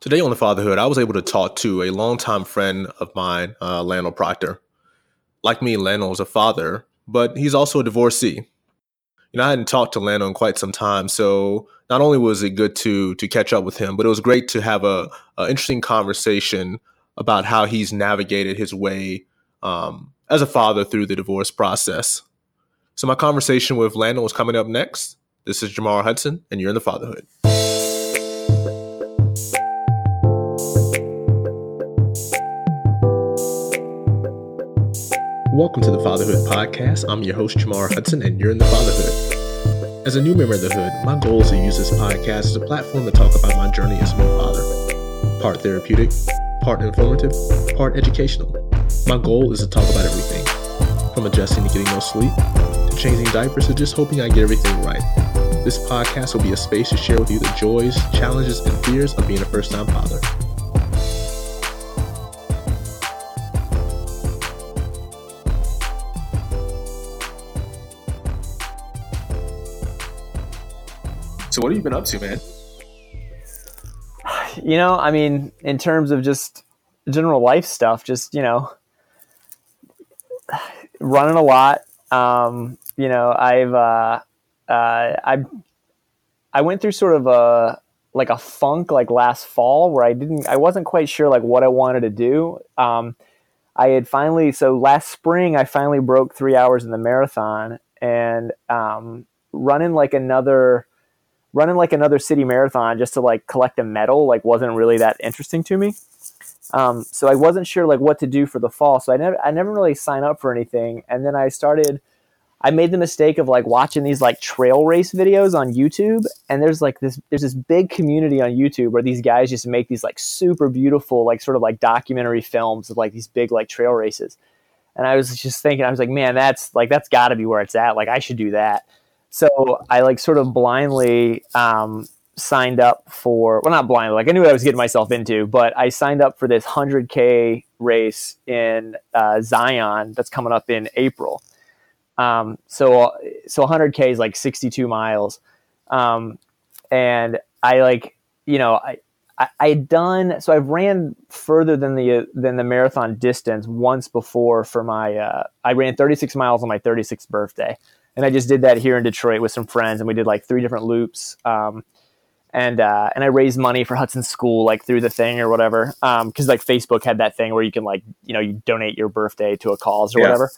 Today on the Fatherhood, I was able to talk to a longtime friend of mine, uh, Landall Proctor. Like me, Landall is a father, but he's also a divorcee. You know, I hadn't talked to Landall in quite some time, so not only was it good to to catch up with him, but it was great to have a, a interesting conversation about how he's navigated his way um, as a father through the divorce process. So my conversation with Landall is coming up next. This is Jamar Hudson, and you're in the Fatherhood. Welcome to the Fatherhood Podcast. I'm your host, Jamar Hudson, and you're in the Fatherhood. As a new member of the Hood, my goal is to use this podcast as a platform to talk about my journey as a new father. Part therapeutic, part informative, part educational. My goal is to talk about everything from adjusting to getting no sleep, to changing diapers, to just hoping I get everything right. This podcast will be a space to share with you the joys, challenges, and fears of being a first time father. So, what have you been up to, man? You know, I mean, in terms of just general life stuff, just, you know, running a lot. Um, you know, I've, uh, uh, I, I went through sort of a, like a funk like last fall where I didn't, I wasn't quite sure like what I wanted to do. Um, I had finally, so last spring, I finally broke three hours in the marathon and, um, running like another, running like another city marathon just to like collect a medal like wasn't really that interesting to me. Um, so I wasn't sure like what to do for the fall. So I never I never really signed up for anything. And then I started I made the mistake of like watching these like trail race videos on YouTube and there's like this there's this big community on YouTube where these guys just make these like super beautiful like sort of like documentary films of like these big like trail races. And I was just thinking I was like man that's like that's got to be where it's at. Like I should do that. So I like sort of blindly um, signed up for well, not blindly, like I knew what I was getting myself into, but I signed up for this 100k race in uh, Zion that's coming up in April. Um, so so 100k is like 62 miles, um, and I like you know I. I, had done so. I've ran further than the than the marathon distance once before for my. Uh, I ran 36 miles on my 36th birthday, and I just did that here in Detroit with some friends, and we did like three different loops. Um, and uh, and I raised money for Hudson School like through the thing or whatever, because um, like Facebook had that thing where you can like you know you donate your birthday to a cause or yeah. whatever.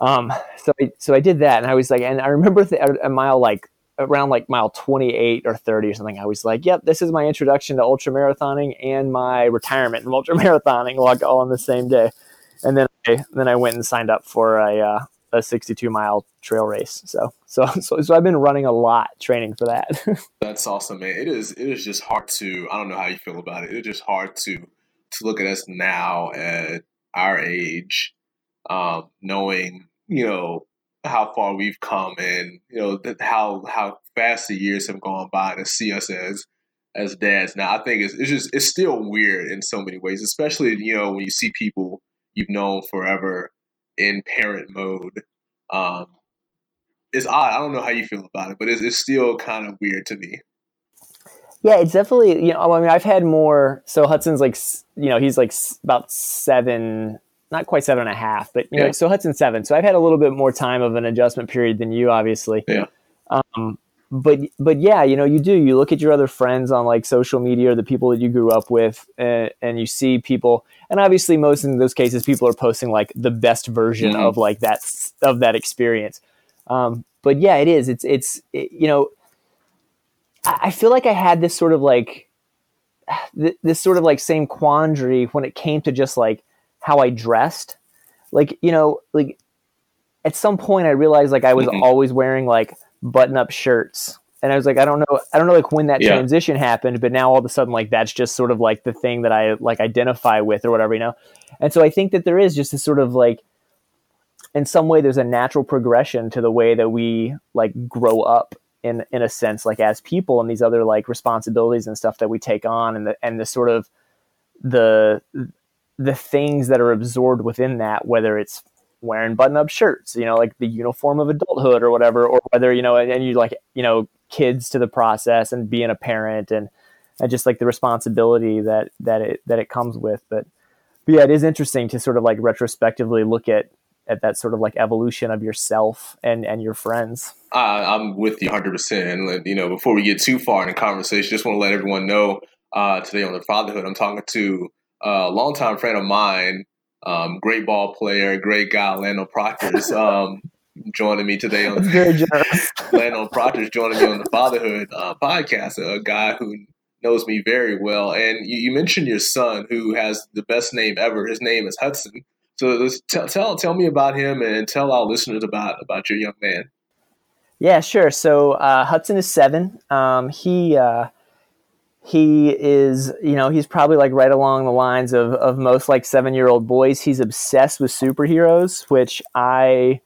Um, so I, so I did that, and I was like, and I remember th- a mile like around like mile 28 or 30 or something, I was like, yep, this is my introduction to ultra marathoning and my retirement from ultra marathoning, like all on the same day. And then I, then I went and signed up for a, uh, a 62 mile trail race. So, so, so, so I've been running a lot training for that. That's awesome, man. It is, it is just hard to, I don't know how you feel about it. It's just hard to, to look at us now at our age, um, knowing, you know, how far we've come and, you know, how, how fast the years have gone by to see us as, as dads. Now, I think it's, it's just, it's still weird in so many ways, especially, you know, when you see people you've known forever in parent mode. Um, it's odd. I don't know how you feel about it, but it's, it's still kind of weird to me. Yeah, it's definitely you know. I mean, I've had more. So Hudson's like you know he's like about seven, not quite seven and a half, but you yeah. know, so Hudson's seven. So I've had a little bit more time of an adjustment period than you, obviously. Yeah. Um, but but yeah, you know, you do. You look at your other friends on like social media or the people that you grew up with, and, and you see people, and obviously, most in those cases, people are posting like the best version mm-hmm. of like that of that experience. Um, but yeah, it is. It's it's it, you know, I, I feel like I had this sort of like th- this sort of like same quandary when it came to just like how I dressed. Like you know, like at some point, I realized like I was mm-hmm. always wearing like button up shirts. And I was like, I don't know, I don't know like when that yeah. transition happened, but now all of a sudden, like that's just sort of like the thing that I like identify with or whatever, you know? And so I think that there is just this sort of like, in some way, there's a natural progression to the way that we like grow up in in a sense, like as people and these other like responsibilities and stuff that we take on, and the and the sort of the the things that are absorbed within that, whether it's wearing button up shirts, you know, like the uniform of adulthood or whatever, or whether, you know, and, and you like, you know, kids to the process and being a parent and, and just like the responsibility that that it that it comes with. But, but yeah, it is interesting to sort of like retrospectively look at at that sort of like evolution of yourself and and your friends. I'm with you 100. percent And you know, before we get too far in the conversation, just want to let everyone know uh, today on the fatherhood, I'm talking to a longtime friend of mine, um, great ball player, great guy, Landall Proctor's um, joining me today on very. Landall Proctor's joining me on the fatherhood uh, podcast. A guy who knows me very well, and you, you mentioned your son, who has the best name ever. His name is Hudson. So tell, tell tell me about him and tell our listeners about about your young man. Yeah, sure. So uh, Hudson is seven. Um, he uh, he is you know he's probably like right along the lines of of most like seven year old boys. He's obsessed with superheroes, which I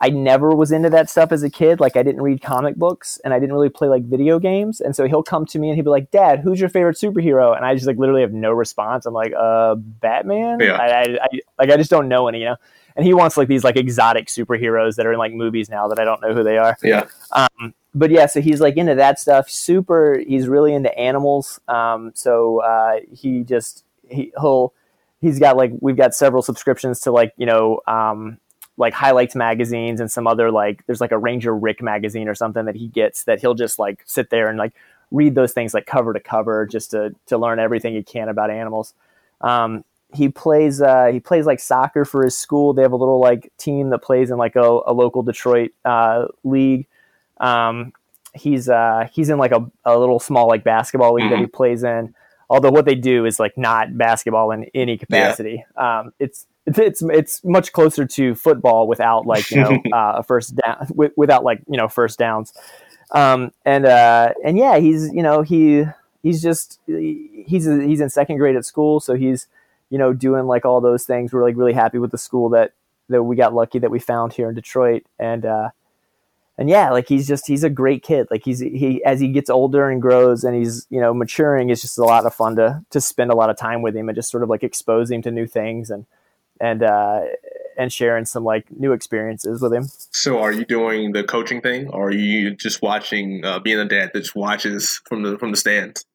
I never was into that stuff as a kid. Like I didn't read comic books and I didn't really play like video games. And so he'll come to me and he'll be like, "Dad, who's your favorite superhero?" And I just like literally have no response. I'm like, "Uh, Batman." Yeah. I, I, I like I just don't know any, you know. And he wants like these like exotic superheroes that are in like movies now that I don't know who they are. Yeah. Um, but yeah, so he's like into that stuff. Super. He's really into animals. Um, so uh, he just he, he'll he's got like we've got several subscriptions to like you know um, like highlights magazines and some other like there's like a Ranger Rick magazine or something that he gets that he'll just like sit there and like read those things like cover to cover just to to learn everything he can about animals. Um, he plays uh, he plays like soccer for his school. They have a little like team that plays in like a, a local Detroit uh, league. Um, he's uh, he's in like a, a little small like basketball league mm-hmm. that he plays in. Although what they do is like not basketball in any capacity. Yeah. Um, it's it's it's much closer to football without like you know uh, a first down without like you know first downs um, and uh, and yeah he's you know he he's just he's he's in second grade at school so he's you know doing like all those things we're like really happy with the school that that we got lucky that we found here in Detroit and uh, and yeah like he's just he's a great kid like he's he as he gets older and grows and he's you know maturing it's just a lot of fun to to spend a lot of time with him and just sort of like expose him to new things and and uh, and sharing some like new experiences with him. So, are you doing the coaching thing, or are you just watching, uh, being a dad that just watches from the from the stands?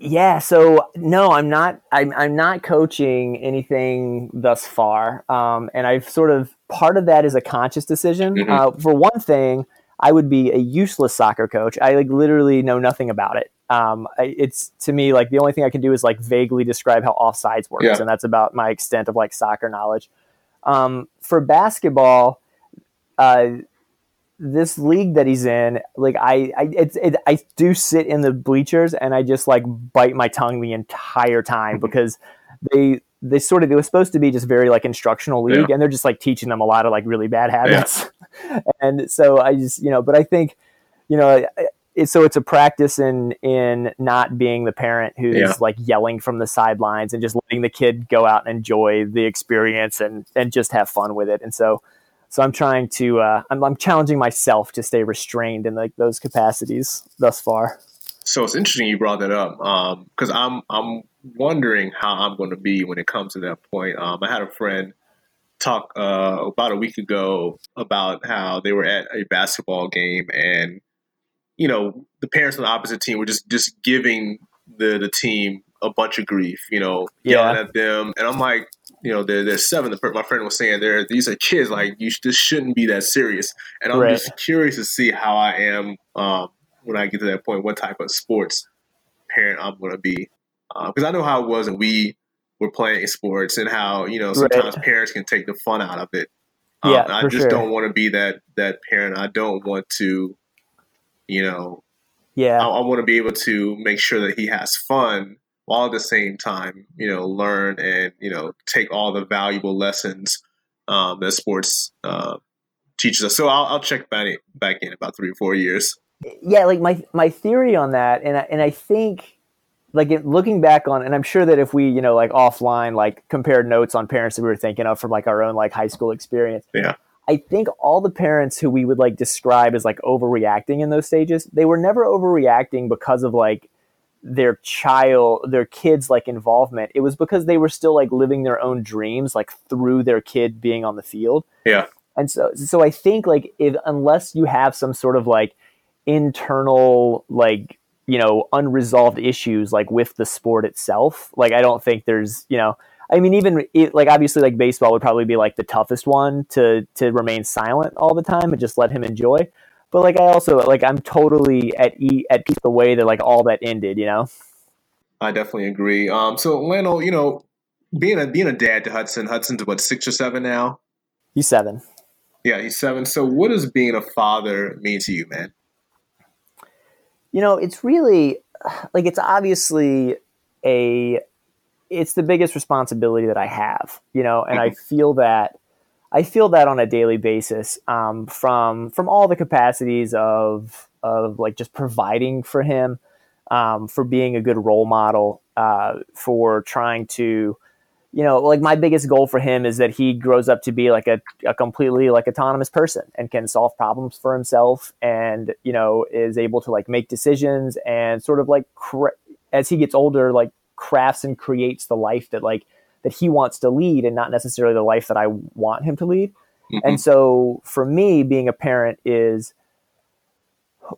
Yeah, so no, I'm not. I'm, I'm not coaching anything thus far, um, and I've sort of part of that is a conscious decision. Mm-hmm. Uh, for one thing, I would be a useless soccer coach. I like literally know nothing about it um, it's to me like the only thing I can do is like vaguely describe how offsides works, yeah. and that's about my extent of like soccer knowledge. Um, for basketball, uh, this league that he's in, like I, I, it's, it, I do sit in the bleachers and I just like bite my tongue the entire time because they, they sort of, it was supposed to be just very like instructional league yeah. and they're just like teaching them a lot of like really bad habits. Yeah. and so I just, you know, but I think, you know, it, so it's a practice in in not being the parent who's yeah. like yelling from the sidelines and just letting the kid go out and enjoy the experience and and just have fun with it. And so so I'm trying to uh, I'm, I'm challenging myself to stay restrained in like those capacities thus far. So it's interesting you brought that up because um, I'm I'm wondering how I'm going to be when it comes to that point. Um, I had a friend talk uh, about a week ago about how they were at a basketball game and you know, the parents on the opposite team were just just giving the the team a bunch of grief, you know, yelling yeah. at them, and I'm like, you know, they're, they're seven. The, my friend was saying, "There, these are kids. Like, you this shouldn't be that serious." And I'm right. just curious to see how I am um, when I get to that point. What type of sports parent I'm going to be? Because uh, I know how it was, and we were playing sports, and how you know sometimes right. parents can take the fun out of it. Um, yeah, I just sure. don't want to be that that parent. I don't want to you know, yeah, I, I want to be able to make sure that he has fun while at the same time, you know, learn and you know take all the valuable lessons um, that sports uh, teaches us. So I'll, I'll check back back in about three or four years. Yeah, like my my theory on that, and I, and I think like looking back on, and I'm sure that if we you know like offline like compared notes on parents that we were thinking of from like our own like high school experience, yeah, I think all the parents who we would like describe as like overreacting in those stages, they were never overreacting because of like their child, their kids like involvement. It was because they were still like living their own dreams like through their kid being on the field. Yeah. And so so I think like if unless you have some sort of like internal like you know unresolved issues like with the sport itself. Like I don't think there's you know I mean even it, like obviously like baseball would probably be like the toughest one to to remain silent all the time and just let him enjoy. But like I also like I'm totally at e- at peace the way that like all that ended. You know. I definitely agree. Um, so Landall, you know, being a being a dad to Hudson, Hudson's what six or seven now. He's seven. Yeah, he's seven. So, what does being a father mean to you, man? You know, it's really like it's obviously a it's the biggest responsibility that I have. You know, and mm-hmm. I feel that I feel that on a daily basis um, from from all the capacities of of like just providing for him, um, for being a good role model, uh, for trying to you know, like my biggest goal for him is that he grows up to be like a, a completely like autonomous person and can solve problems for himself and, you know, is able to like make decisions and sort of like cra- as he gets older, like crafts and creates the life that like that he wants to lead and not necessarily the life that I want him to lead. Mm-hmm. And so for me, being a parent is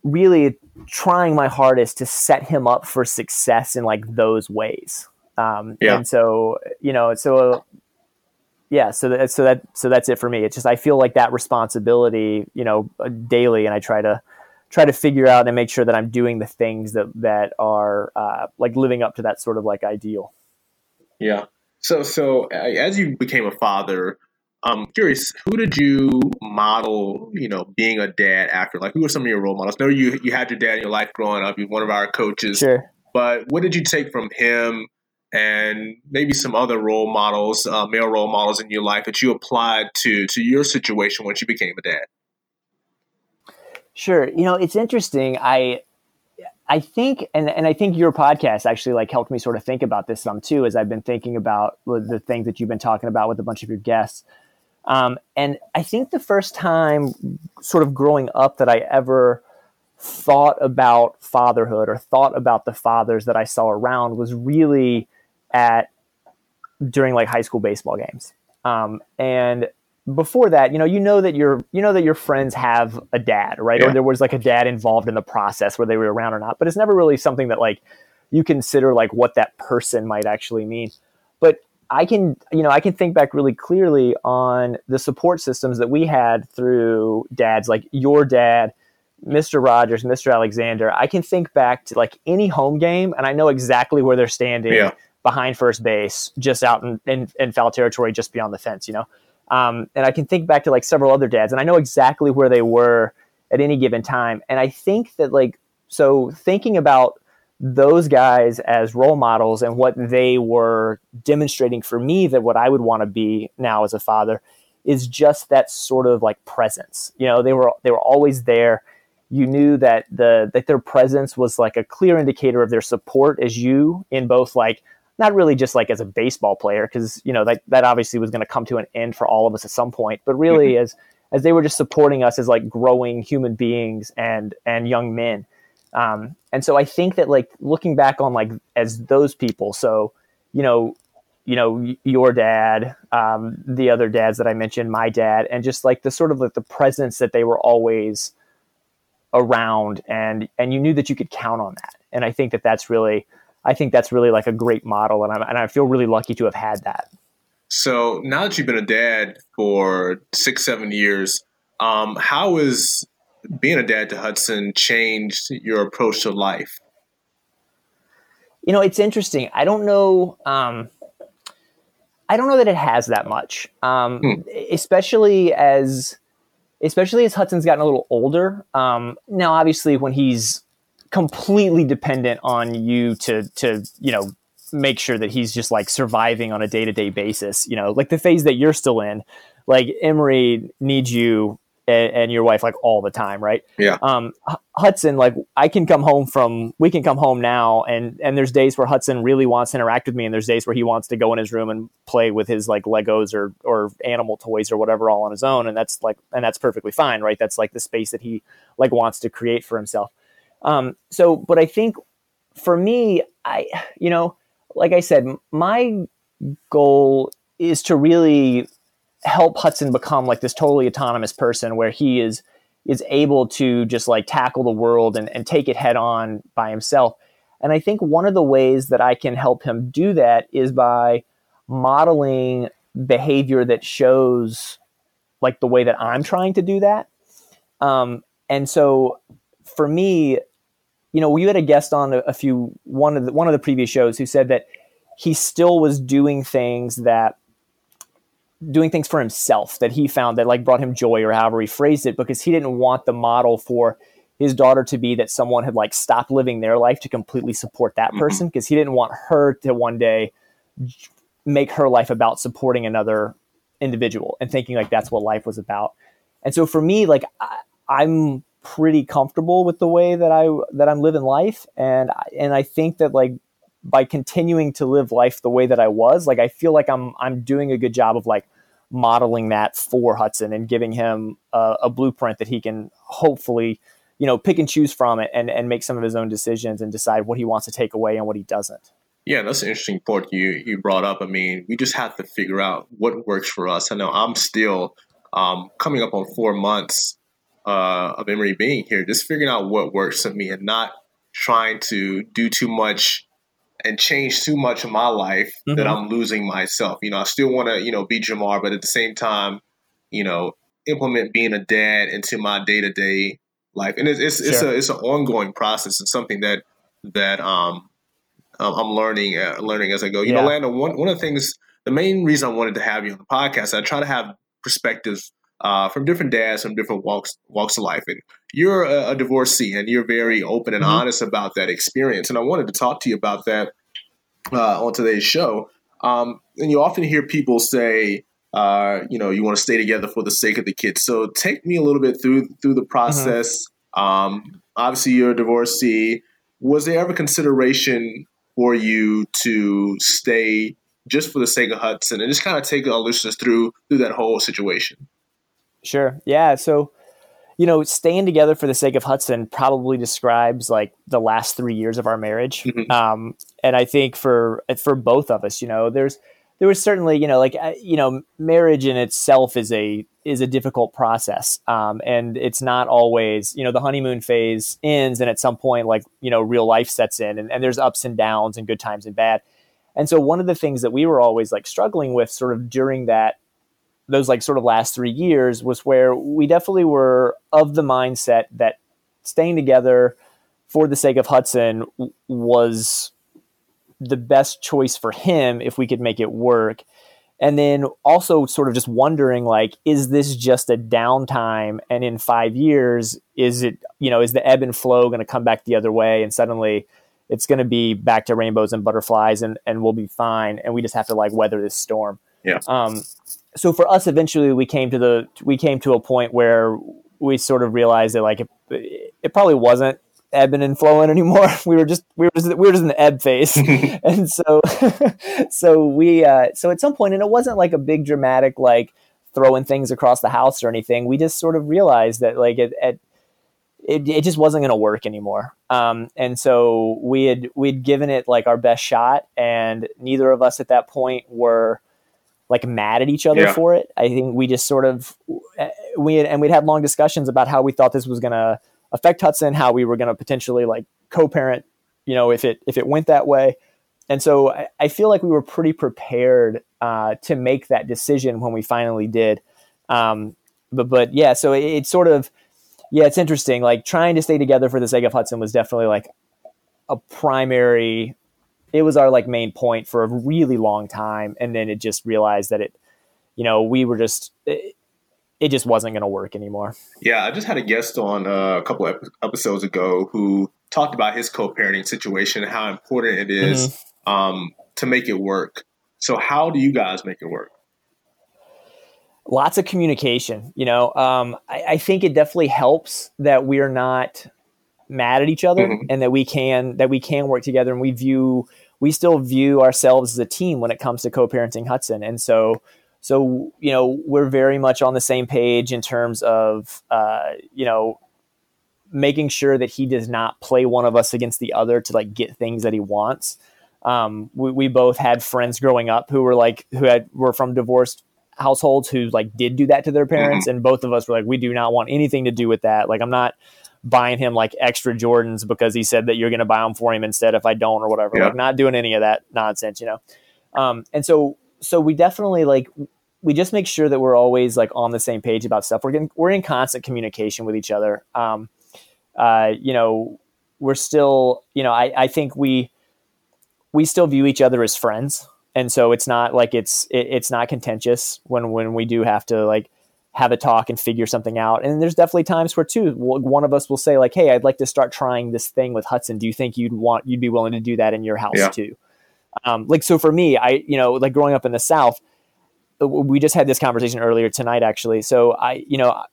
really trying my hardest to set him up for success in like those ways. Um, yeah. And so, you know, so yeah, so that, so that, so that's it for me. It's just, I feel like that responsibility, you know, uh, daily. And I try to, try to figure out and make sure that I'm doing the things that, that are, uh, like living up to that sort of like ideal. Yeah. So, so as you became a father, I'm curious, who did you model, you know, being a dad after? Like, who were some of your role models? I know you you had your dad in your life growing up. He's one of our coaches. Sure. But what did you take from him and maybe some other role models, uh, male role models in your life that you applied to to your situation once you became a dad? Sure. You know, it's interesting. I I think, and, and I think your podcast actually like helped me sort of think about this some too, as I've been thinking about the things that you've been talking about with a bunch of your guests. Um, and I think the first time, sort of growing up, that I ever thought about fatherhood or thought about the fathers that I saw around was really at during like high school baseball games. Um, and before that, you know, you know that your you know that your friends have a dad, right? Yeah. Or there was like a dad involved in the process where they were around or not. But it's never really something that like you consider like what that person might actually mean. But I can, you know, I can think back really clearly on the support systems that we had through dads like your dad, Mr. Rogers, Mr. Alexander. I can think back to like any home game and I know exactly where they're standing. Yeah behind first base, just out in, in, in foul territory, just beyond the fence, you know? Um, and I can think back to like several other dads, and I know exactly where they were at any given time. And I think that, like, so thinking about those guys as role models and what they were demonstrating for me that what I would want to be now as a father is just that sort of like presence. You know, they were they were always there. You knew that the that their presence was like a clear indicator of their support as you in both like not really just like as a baseball player because you know that that obviously was going to come to an end for all of us at some point but really mm-hmm. as as they were just supporting us as like growing human beings and and young men um, and so i think that like looking back on like as those people so you know you know your dad um, the other dads that i mentioned my dad and just like the sort of like the presence that they were always around and and you knew that you could count on that and i think that that's really I think that's really like a great model, and I, and I feel really lucky to have had that. So now that you've been a dad for six, seven years, um, how has being a dad to Hudson changed your approach to life? You know, it's interesting. I don't know. Um, I don't know that it has that much, um, hmm. especially as especially as Hudson's gotten a little older. Um, now, obviously, when he's completely dependent on you to to you know make sure that he's just like surviving on a day to day basis. You know, like the phase that you're still in, like Emery needs you and, and, your wife like all the time, right? Yeah. Um, Hudson, like I can come home from, we can come home now, and and there's days where Hudson really wants to interact with me, and there's days where he wants to go in his room and play with his like Legos or or animal toys or whatever all on his own, and that's like and that's perfectly fine, right? That's like the space that he like wants to create for himself. Um, so, but I think for me, I, you know, like I said, my goal is to really help Hudson become like this totally autonomous person where he is is able to just like tackle the world and, and take it head on by himself. And I think one of the ways that I can help him do that is by modeling behavior that shows like the way that I'm trying to do that. Um, and so for me, you know, we had a guest on a, a few one of the one of the previous shows who said that he still was doing things that doing things for himself that he found that like brought him joy or however he phrased it because he didn't want the model for his daughter to be that someone had like stopped living their life to completely support that mm-hmm. person because he didn't want her to one day make her life about supporting another individual and thinking like that's what life was about. And so for me, like I, I'm pretty comfortable with the way that I that I'm living life, and and I think that like by continuing to live life the way that I was, like I feel like I'm I'm doing a good job of like modeling that for Hudson and giving him a, a blueprint that he can hopefully you know pick and choose from it and and make some of his own decisions and decide what he wants to take away and what he doesn't. Yeah, that's an interesting point you you brought up. I mean, we just have to figure out what works for us. I know I'm still um, coming up on four months uh, of Emory being here, just figuring out what works for me and not trying to do too much and change too much of my life mm-hmm. that I'm losing myself. You know, I still want to, you know, be Jamar, but at the same time, you know, implement being a dad into my day to day life. And it's it's, sure. it's a it's an ongoing process. It's something that that um, um I'm learning uh, learning as I go. You yeah. know, Landall, one one of the things, the main reason I wanted to have you on the podcast, I try to have perspectives uh, from different dads from different walks walks of life. And you're a, a divorcee, and you're very open and mm-hmm. honest about that experience. And I wanted to talk to you about that uh, on today's show. Um, and you often hear people say, uh, you know, you want to stay together for the sake of the kids. So take me a little bit through through the process. Mm-hmm. Um, obviously, you're a divorcee. Was there ever consideration for you to stay just for the sake of Hudson and just kind of take our listeners through through that whole situation? Sure. Yeah. So, you know, staying together for the sake of Hudson probably describes like the last three years of our marriage. Mm-hmm. Um, and I think for for both of us, you know, there's there was certainly, you know, like uh, you know, marriage in itself is a is a difficult process, um, and it's not always, you know, the honeymoon phase ends, and at some point, like you know, real life sets in, and, and there's ups and downs, and good times and bad. And so, one of the things that we were always like struggling with, sort of during that those like sort of last three years was where we definitely were of the mindset that staying together for the sake of Hudson was the best choice for him if we could make it work. And then also sort of just wondering like, is this just a downtime? And in five years, is it, you know, is the ebb and flow going to come back the other way? And suddenly it's going to be back to rainbows and butterflies and, and we'll be fine. And we just have to like weather this storm. Yeah. Um, so for us, eventually we came to the we came to a point where we sort of realized that like it, it probably wasn't ebbing and flowing anymore. We were just we were just we were just in the ebb phase, and so so we uh, so at some point, and it wasn't like a big dramatic like throwing things across the house or anything. We just sort of realized that like it, it it, it just wasn't going to work anymore. Um, and so we had we'd given it like our best shot, and neither of us at that point were like mad at each other yeah. for it. I think we just sort of we had, and we'd had long discussions about how we thought this was going to affect Hudson, how we were going to potentially like co-parent, you know, if it if it went that way. And so I, I feel like we were pretty prepared uh, to make that decision when we finally did. Um, but but yeah, so it, it's sort of yeah, it's interesting. Like trying to stay together for the sake of Hudson was definitely like a primary it was our like main point for a really long time and then it just realized that it you know we were just it, it just wasn't going to work anymore yeah i just had a guest on uh, a couple episodes ago who talked about his co-parenting situation and how important it is, mm-hmm. um, to make it work so how do you guys make it work lots of communication you know um, I, I think it definitely helps that we're not mad at each other mm-hmm. and that we can that we can work together and we view we still view ourselves as a team when it comes to co-parenting Hudson. And so, so you know, we're very much on the same page in terms of uh, you know making sure that he does not play one of us against the other to like get things that he wants. Um, we, we both had friends growing up who were like who had were from divorced households who like did do that to their parents, mm-hmm. and both of us were like, we do not want anything to do with that. Like, I'm not buying him like extra Jordans because he said that you're going to buy them for him instead if I don't or whatever. Yeah. Like, not doing any of that nonsense, you know. Um, and so, so we definitely like we just make sure that we're always like on the same page about stuff. We're getting, we're in constant communication with each other. Um, uh, you know, we're still, you know, I, I think we we still view each other as friends, and so it's not like it's it, it's not contentious when when we do have to like have a talk and figure something out. And there's definitely times where too one of us will say like, "Hey, I'd like to start trying this thing with Hudson. Do you think you'd want you'd be willing to do that in your house yeah. too?" Um, like so for me, I you know like growing up in the South, uh, we just had this conversation earlier tonight actually. So I you know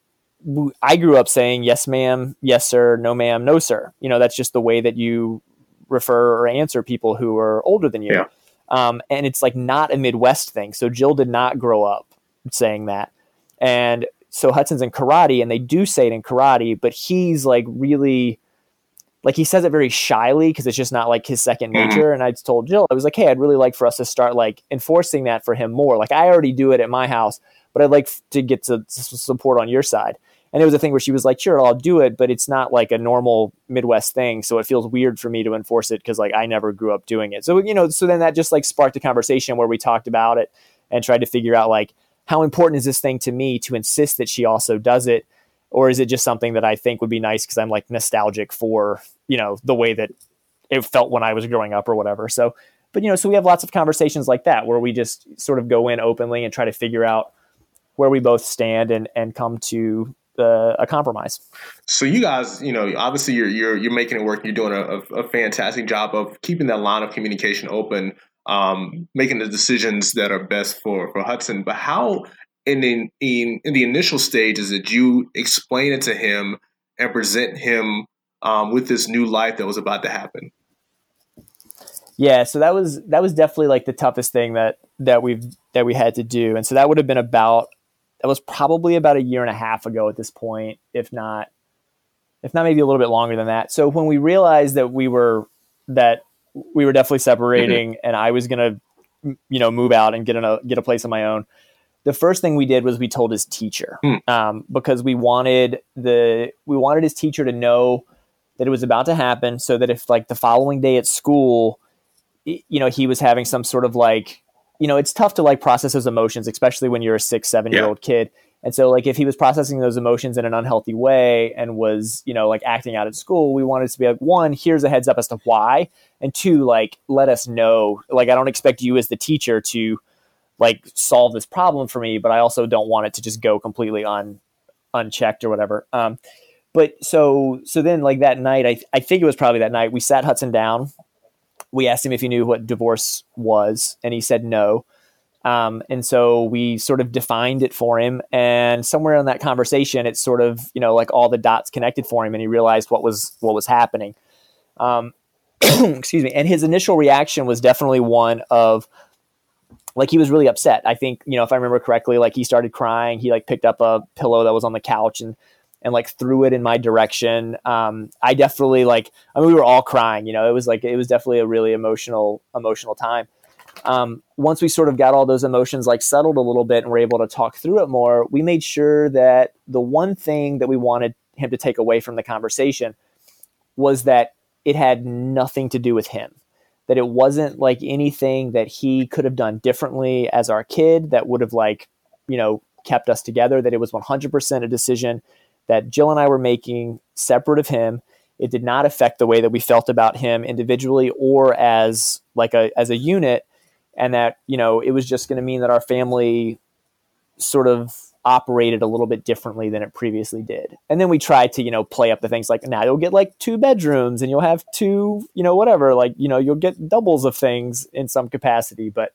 I grew up saying yes, ma'am, yes, sir, no, ma'am, no, sir. You know, that's just the way that you refer or answer people who are older than you. Yeah. Um, and it's like not a Midwest thing. So Jill did not grow up saying that. And so Hudson's in karate and they do say it in karate, but he's like really, like he says it very shyly because it's just not like his second mm-hmm. nature. And I told Jill, I was like, hey, I'd really like for us to start like enforcing that for him more. Like I already do it at my house, but I'd like to get to, to support on your side. And it was a thing where she was like, sure, I'll do it, but it's not like a normal Midwest thing. So it feels weird for me to enforce it because like I never grew up doing it. So, you know, so then that just like sparked a conversation where we talked about it and tried to figure out like, how important is this thing to me to insist that she also does it? Or is it just something that I think would be nice because I'm like nostalgic for, you know, the way that it felt when I was growing up or whatever. So, but you know, so we have lots of conversations like that where we just sort of go in openly and try to figure out where we both stand and and come to uh, a compromise. So you guys, you know, obviously you're you're you're making it work. You're doing a, a fantastic job of keeping that line of communication open, um, making the decisions that are best for for Hudson. But how in the in, in the initial stages did you explain it to him and present him um, with this new life that was about to happen? Yeah, so that was that was definitely like the toughest thing that that we've that we had to do, and so that would have been about that was probably about a year and a half ago at this point, if not, if not maybe a little bit longer than that. So when we realized that we were that we were definitely separating, mm-hmm. and I was gonna, you know, move out and get a get a place of my own. The first thing we did was we told his teacher mm. um, because we wanted the we wanted his teacher to know that it was about to happen, so that if like the following day at school, you know, he was having some sort of like you know, it's tough to like process those emotions, especially when you're a six, seven year old kid. And so, like, if he was processing those emotions in an unhealthy way and was, you know, like acting out at school, we wanted to be like, one, here's a heads up as to why. And two, like, let us know. Like, I don't expect you as the teacher to, like, solve this problem for me, but I also don't want it to just go completely un, unchecked or whatever. Um, but so, so then, like, that night, I, I think it was probably that night, we sat Hudson down we asked him if he knew what divorce was, and he said no. Um, and so we sort of defined it for him. And somewhere in that conversation, it's sort of you know like all the dots connected for him, and he realized what was what was happening. Um, excuse me. And his initial reaction was definitely one of like he was really upset. I think you know if I remember correctly, like he started crying. He like picked up a pillow that was on the couch and and like threw it in my direction. Um, I definitely like, I mean, we were all crying, you know, it was like, it was definitely a really emotional, emotional time. Um, once we sort of got all those emotions like settled a little bit and were able to talk through it more, we made sure that the one thing that we wanted him to take away from the conversation was that it had nothing to do with him. That it wasn't like anything that he could have done differently as our kid that would have like, you know, kept us together. That it was 100% a decision that Jill and I were making separate of him. It did not affect the way that we felt about him individually or as like a as a unit, and that you know it was just going to mean that our family sort of operated a little bit differently than it previously did. And then we tried to, you know, play up the things like now you'll get like two bedrooms and you'll have two, you know, whatever, like, you know, you'll get doubles of things in some capacity. But,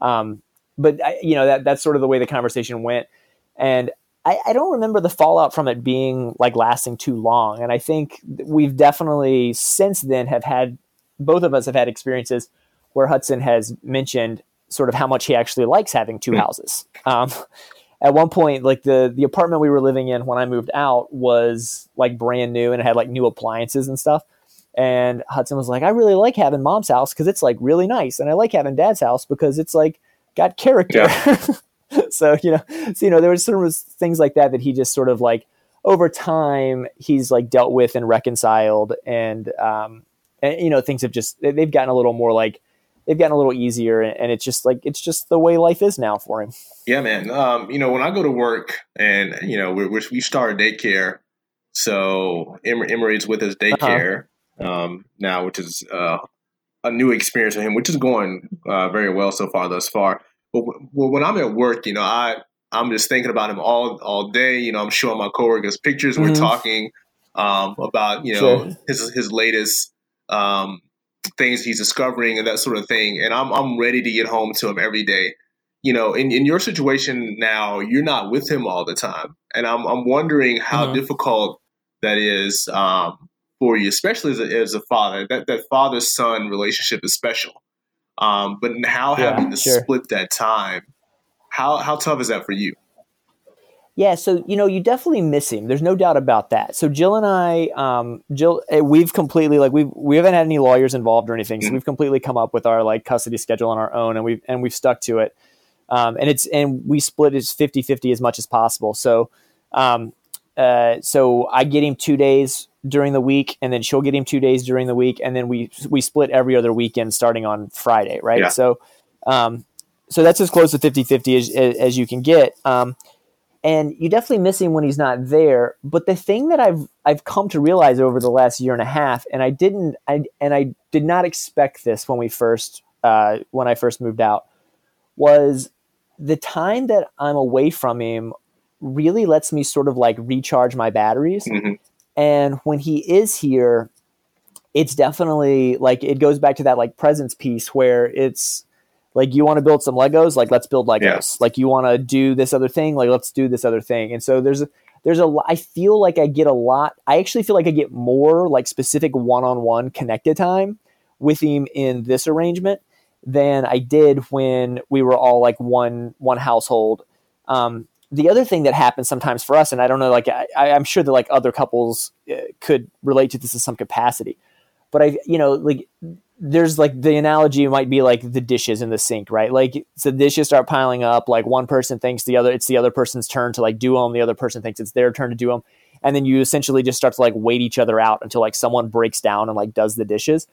um, but I, you know, that, that's sort of the way the conversation went. And I, I, don't remember the fallout from it being like lasting too long. And I think we've definitely since then have had both of us have had experiences where Hudson has mentioned sort of how much he actually likes having two hmm. houses. Um, at one point, like the the apartment we were living in when I moved out was like brand new and it had like new appliances and stuff. And Hudson was like, I really like having mom's house because it's like really nice, and I like having dad's house because it's like got character. Yeah. so you know, so you know, there was sort of things like that that he just sort of like over time he's like dealt with and reconciled, and um, and you know, things have just they've gotten a little more like they've gotten a little easier, and it's just like it's just the way life is now for him. Yeah, man. Um, you know, when I go to work and you know we we start daycare, so Emery's with his uh-huh. daycare uh-huh. um, now, which is uh, a new experience for him, which is going uh, very well so far thus far. But w- when I'm at work, you know, I I'm just thinking about him all all day. You know, I'm showing my coworkers pictures. Mm-hmm. We're talking um, about you know sure. his his latest um, things he's discovering and that sort of thing. And I'm I'm ready to get home to him every day. You know, in, in your situation now, you're not with him all the time, and I'm I'm wondering how mm-hmm. difficult that is um, for you, especially as a, as a father. That that father son relationship is special. Um, but how yeah, having to sure. split that time, how how tough is that for you? Yeah, so you know, you definitely miss him. There's no doubt about that. So Jill and I, um, Jill, eh, we've completely like we've we haven't had any lawyers involved or anything. So we've completely come up with our like custody schedule on our own, and we've and we've stuck to it. Um, and it's and we split it 50-50 as much as possible. So, um, uh, so I get him two days during the week, and then she'll get him two days during the week, and then we we split every other weekend starting on Friday, right? Yeah. So, um, so that's as close to 50-50 as, as you can get. Um, and you definitely miss him when he's not there. But the thing that I've I've come to realize over the last year and a half, and I didn't, I and I did not expect this when we first uh, when I first moved out, was the time that I'm away from him really lets me sort of like recharge my batteries. Mm-hmm. And when he is here, it's definitely like it goes back to that like presence piece where it's like you want to build some legos? Like let's build legos. Yeah. like you want to do this other thing? Like let's do this other thing. And so there's a there's a i feel like i get a lot i actually feel like i get more like specific one-on-one connected time with him in this arrangement than i did when we were all like one one household. Um, the other thing that happens sometimes for us, and I don't know, like I, i'm sure that like other couples uh, could relate to this in some capacity, but I, you know, like there's like the analogy might be like the dishes in the sink, right? Like so the dishes start piling up. Like one person thinks the other, it's the other person's turn to like do them. The other person thinks it's their turn to do them, and then you essentially just start to like wait each other out until like someone breaks down and like does the dishes.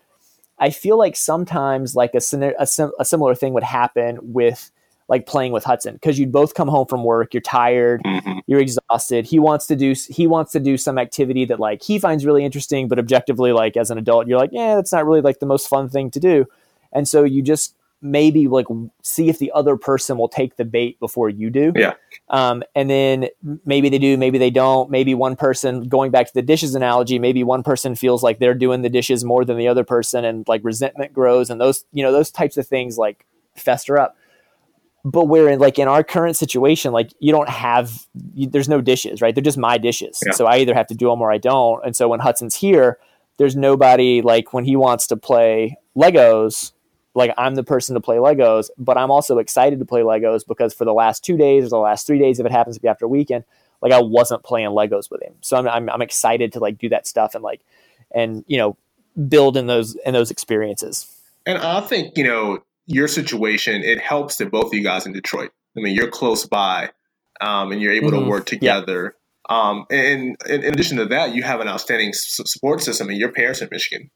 I feel like sometimes like a, a, a similar thing would happen with like playing with Hudson because you'd both come home from work, you're tired, mm-hmm. you're exhausted. He wants to do he wants to do some activity that like he finds really interesting, but objectively like as an adult, you're like, yeah, that's not really like the most fun thing to do. And so you just maybe like see if the other person will take the bait before you do. Yeah. Um, and then maybe they do, maybe they don't. Maybe one person, going back to the dishes analogy, maybe one person feels like they're doing the dishes more than the other person, and like resentment grows, and those you know those types of things like fester up but where in like in our current situation like you don't have you, there's no dishes right? They're just my dishes. Yeah. so i either have to do them or i don't. And so when hudson's here there's nobody like when he wants to play legos like i'm the person to play legos but i'm also excited to play legos because for the last two days or the last three days if it happens to be after a weekend like i wasn't playing legos with him. So i'm, I'm, I'm excited to like do that stuff and like and you know build in those in those experiences. And i think you know your situation, it helps that both of you guys in Detroit. I mean, you're close by, um, and you're able mm-hmm. to work together. Yeah. Um, and, and, in addition to that, you have an outstanding support system, and your parents in Michigan.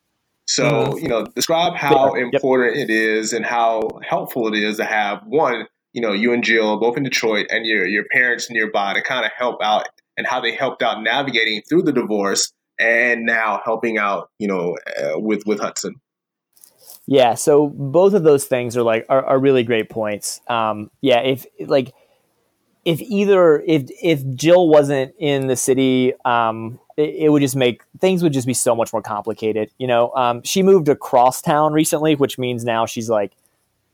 So, mm-hmm. you know, describe how yeah. important yep. it is and how helpful it is to have one, you know, you and Jill both in Detroit, and your your parents nearby to kind of help out, and how they helped out navigating through the divorce, and now helping out, you know, uh, with with Hudson. Yeah, so both of those things are like are, are really great points. Um, yeah, if like if either if if Jill wasn't in the city, um, it, it, would just make things would just be so much more complicated. You know, um, she moved across town recently, which means now she's like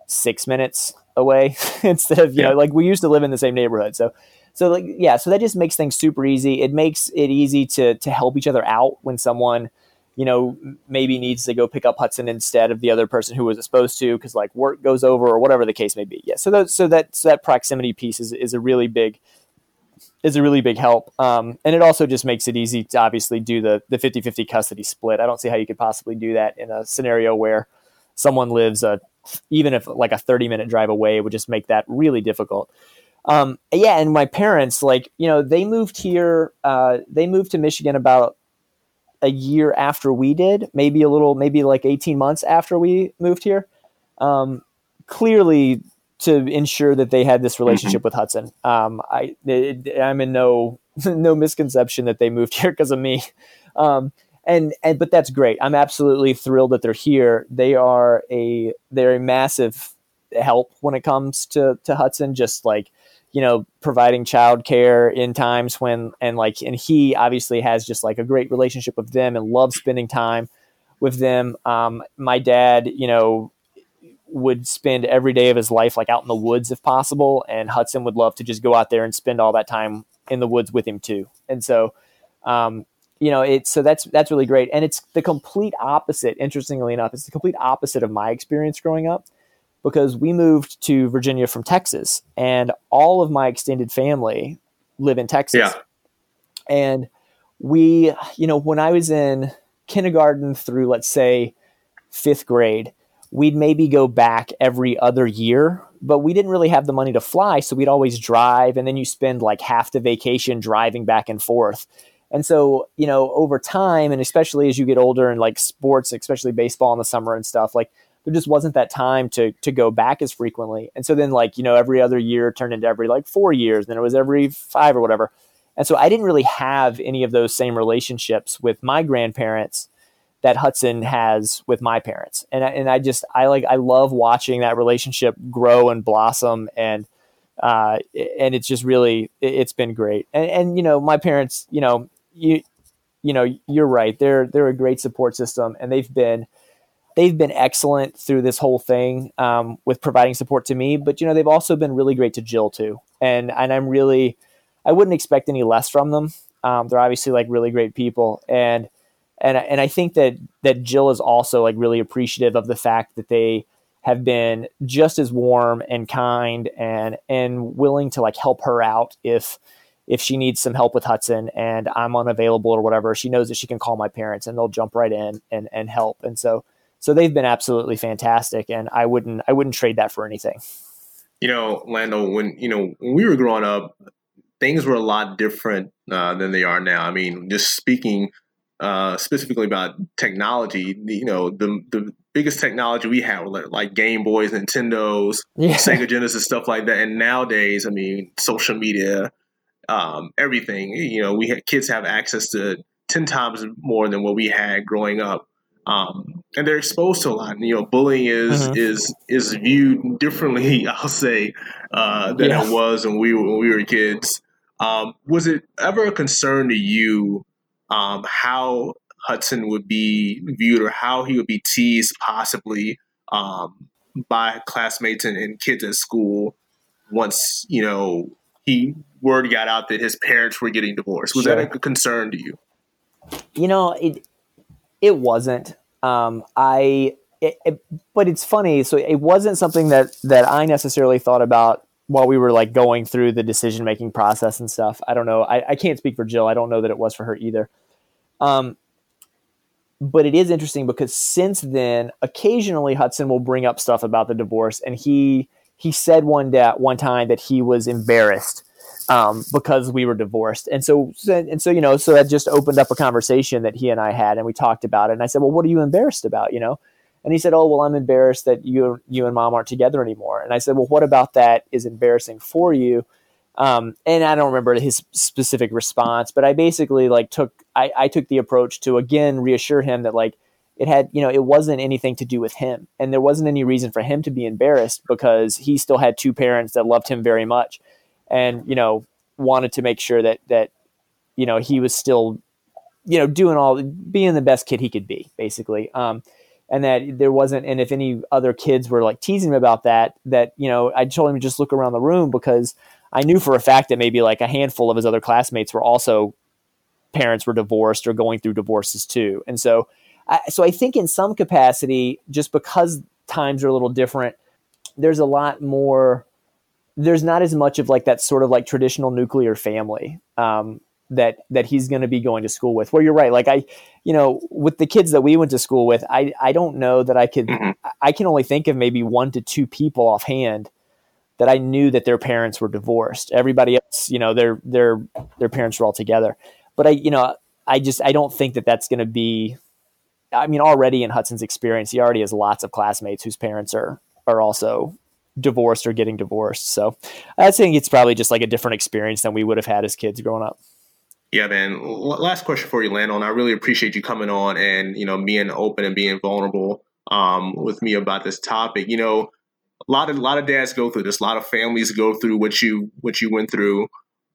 six minutes away instead of you yeah. know like we used to live in the same neighborhood. So so like yeah, so that just makes things super easy. It makes it easy to to help each other out when someone you know, maybe needs to go pick up Hudson instead of the other person who was supposed to because like work goes over or whatever the case may be. Yeah. So that, so that, so that proximity piece is, is a really big, is a really big help. Um, and it also just makes it easy to obviously do the, the 50, 50 custody split. I don't see how you could possibly do that in a scenario where someone lives a, even if like a 30 minute drive away would just make that really difficult. Um, yeah, and my parents, like you know, they moved here. Uh, they moved to Michigan about a year after we did, maybe a little, maybe like eighteen months after we moved here. Um, clearly, to ensure that they had this relationship mm-hmm. with Hudson. Um, I it, I'm in no no misconception that they moved here because of me. Um, and and but that's great. I'm absolutely thrilled that they're here. They are a they're a massive help when it comes to to Hudson. Just like you know, providing childcare in times when and like and he obviously has just like a great relationship with them and loves spending time with them. Um, my dad, you know, would spend every day of his life like out in the woods if possible, and Hudson would love to just go out there and spend all that time in the woods with him too. And so, um, you know, it's so that's that's really great, and it's the complete opposite. Interestingly enough, it's the complete opposite of my experience growing up because we moved to Virginia from Texas, and all of my extended family live in Texas. Yeah. And we, you know, when I was in kindergarten through, let's say, fifth grade, we'd maybe go back every other year, but we didn't really have the money to fly. So we'd always drive, and then you spend like half the vacation driving back and forth. And so, you know, over time, and especially as you get older and like sports, especially baseball in the summer and stuff, like there just wasn't that time to to go back as frequently. And so then like, you know, every other year turned into every like 4 years, then it was every 5 or whatever. And so I didn't really have any of those same relationships with my grandparents that Hudson has with my parents. And I, and I just I like I love watching that relationship grow and blossom and uh, and it's just really it's been great. And, and you know, my parents, you know, you you know, you're right. They're they're a great support system and they've been they've been excellent through this whole thing um, with providing support to me. But you know, they've also been really great to Jill too, and and I'm really, I wouldn't expect any less from them. Um, they're obviously like really great people, and and and I think that that Jill is also like really appreciative of the fact that they have been just as warm and kind and and willing to like help her out if if she needs some help with Hudson and I'm unavailable or whatever, she knows that she can call my parents and they'll jump right in and, and help. And so so they've been absolutely fantastic, and I wouldn't I wouldn't trade that for anything. You know, Landall, when you know when we were growing up, things were a lot different uh, than they are now. I mean, just speaking uh, specifically about technology, you know, the the biggest technology we had were like Game Boys, Nintendos, yeah. Sega Genesis, stuff like that. And nowadays, I mean, social media, um, everything. You know, we had kids have access to ten times more than what we had growing up um, and they're exposed to a lot. And, You know, bullying is mm-hmm. is is viewed differently. I'll say uh, than yeah. it was when we when we were kids. Um, was it ever a concern to you um, how Hudson would be viewed or how he would be teased possibly um, by classmates and, and, kids at school once you know he word got out that his parents were getting divorced? Was sure. that a concern to you? You know, it it wasn't. Um, I, it, it, but it's funny. So it wasn't something that that I necessarily thought about while we were like going through the decision making process and stuff. I don't know. I, I can't speak for Jill. I don't know that it was for her either. Um, but it is interesting because since then, occasionally Hudson will bring up stuff about the divorce, and he he said one day one time that he was embarrassed um, because we were divorced. And so, and so, you know, so that just opened up a conversation that he and I had, and we talked about it. And I said, well, what are you embarrassed about? You know? And he said, oh, well, I'm embarrassed that you, you and mom aren't together anymore. And I said, well, what about that is embarrassing for you? Um, and I don't remember his specific response, but I basically like took, I, I took the approach to again reassure him that like, it had you know it wasn't anything to do with him and there wasn't any reason for him to be embarrassed because he still had two parents that loved him very much and you know wanted to make sure that that you know he was still you know doing all being the best kid he could be basically. Um, and that there wasn't and if any other kids were like teasing him about that that you know i told him to just look around the room because i knew for a fact that maybe like a handful of his other classmates were also parents were divorced or going through divorces too. And so I, so i think in some capacity just because times are a little different there's a lot more there's not as much of like that sort of like traditional nuclear family um, that that he's going to be going to school with. Where you're right, like I, you know, with the kids that we went to school with, I I don't know that I could. Mm-hmm. I can only think of maybe one to two people offhand that I knew that their parents were divorced. Everybody else, you know, their their their parents were all together. But I, you know, I just I don't think that that's going to be. I mean, already in Hudson's experience, he already has lots of classmates whose parents are are also divorced or getting divorced. So I think it's probably just like a different experience than we would have had as kids growing up. Yeah, man. last question for you, Landall. I really appreciate you coming on and you know being open and being vulnerable um, with me about this topic. You know, a lot of a lot of dads go through this. A lot of families go through what you what you went through,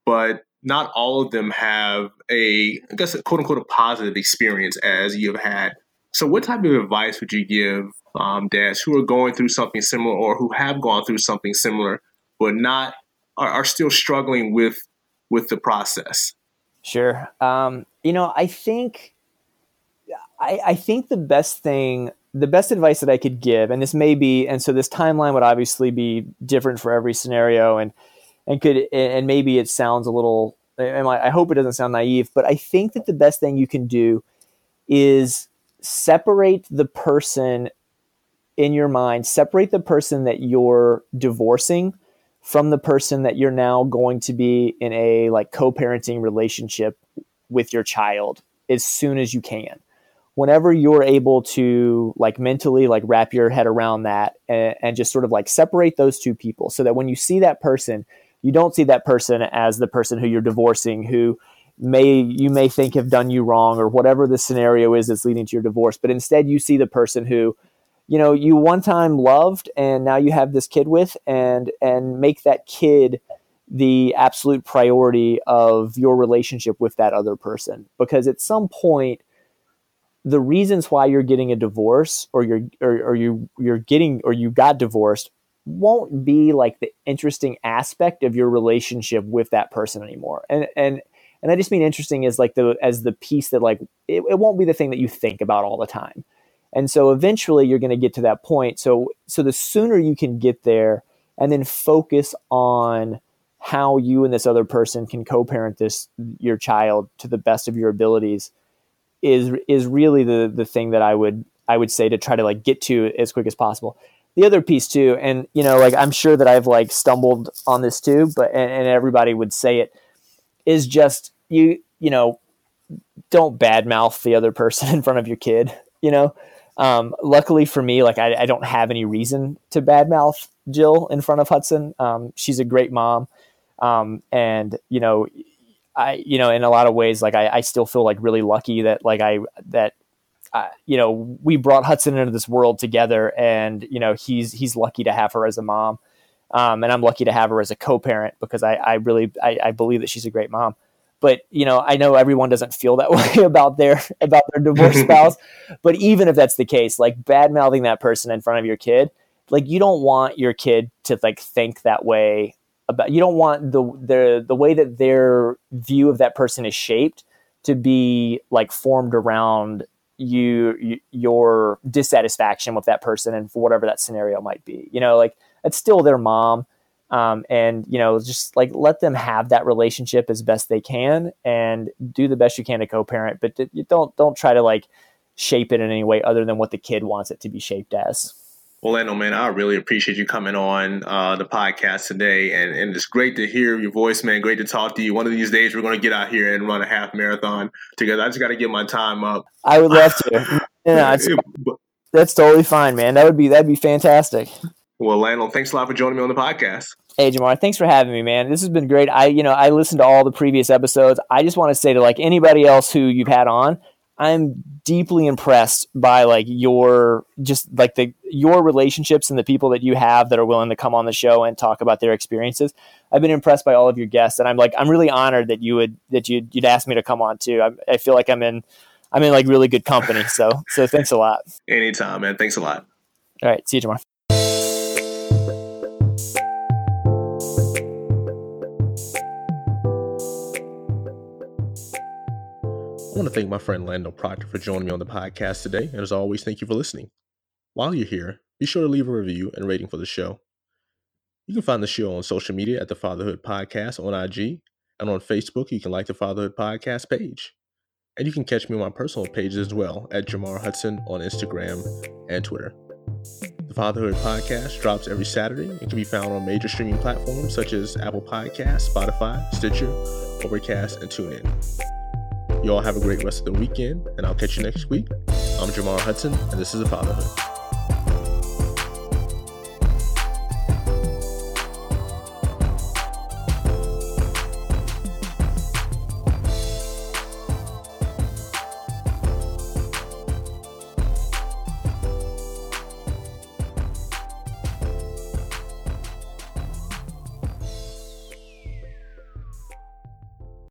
but not all of them have a I guess a quote unquote a positive experience as you've had. So, what type of advice would you give um, dads who are going through something similar or who have gone through something similar, but not are, are still struggling with with the process? Sure. Um, you know, I think I, I think the best thing, the best advice that I could give, and this may be, and so this timeline would obviously be different for every scenario, and and could and maybe it sounds a little. I hope it doesn't sound naive, but I think that the best thing you can do is separate the person in your mind, separate the person that you're divorcing from the person that you're now going to be in a like co-parenting relationship with your child as soon as you can. Whenever you're able to like mentally like wrap your head around that and, and, just sort of like separate those two people so that when you see that person you don't see that person as the person who you're divorcing who may you may think have done you wrong or whatever the scenario is that's leading to your divorce but instead you see the person who you know you one time loved and now you have this kid with and and make that kid the absolute priority of your relationship with that other person. Because at some point the reasons why you're getting a divorce or you're or, or you you're getting or you got divorced won't be like the interesting aspect of your relationship with that person anymore. And and and i just mean interesting as like the as the piece that like it, it won't be the thing that you think about all the time and so eventually you're going to get to that point. So so the sooner you can get there and then focus on how you and this other person can co-parent this your child to the best of your abilities is is really the the thing that I would I would say to try to like get to as quick as possible. The other piece too, and you know, like I'm sure that I've like stumbled on this too, but and, and everybody would say it is just you you know don't badmouth the other person in front of your kid. You know, um, luckily for me, like I, I, don't have any reason to badmouth Jill in front of Hudson. Um, she's a great mom, um, and you know, I you know in a lot of ways, like I, I still feel like really lucky that like I that uh, you know we brought Hudson into this world together, and you know he's he's lucky to have her as a mom, um, and I'm lucky to have her as a co-parent because I, I really I, I believe that she's a great mom but you know i know everyone doesn't feel that way about their about their divorced spouse but even if that's the case like bad mouthing that person in front of your kid like you don't want your kid to like think that way about you don't want the the the way that their view of that person is shaped to be like formed around you, you your dissatisfaction with that person and for whatever that scenario might be you know like it's still their mom um, and you know just like let them have that relationship as best they can and do the best you can to co-parent but you don't don't try to like shape it in any way other than what the kid wants it to be shaped as Orlando, man, I really appreciate you coming on uh, the podcast today, and, and it's great to hear your voice, man. Great to talk to you. One of these days, we're going to get out here and run a half marathon together. I just got to get my time up. I would love to. yeah, that's totally fine, man. That would be that'd be fantastic. Well, Lionel, thanks a lot for joining me on the podcast. Hey, Jamar, thanks for having me, man. This has been great. I, you know, I listened to all the previous episodes. I just want to say to like anybody else who you've had on, I'm deeply impressed by like your just like the your relationships and the people that you have that are willing to come on the show and talk about their experiences. I've been impressed by all of your guests, and I'm like I'm really honored that you would that you'd, you'd ask me to come on too. I, I feel like I'm in I'm in like really good company. So so thanks a lot. Anytime, man. Thanks a lot. All right. See you tomorrow. To thank my friend Landall Proctor for joining me on the podcast today. And as always, thank you for listening. While you're here, be sure to leave a review and rating for the show. You can find the show on social media at the Fatherhood Podcast on IG, and on Facebook, you can like the Fatherhood Podcast page. And you can catch me on my personal pages as well at Jamar Hudson on Instagram and Twitter. The Fatherhood podcast drops every Saturday and can be found on major streaming platforms such as Apple Podcasts, Spotify, Stitcher, Overcast, and TuneIn. You all have a great rest of the weekend, and I'll catch you next week. I'm Jamar Hudson, and this is The Fatherhood.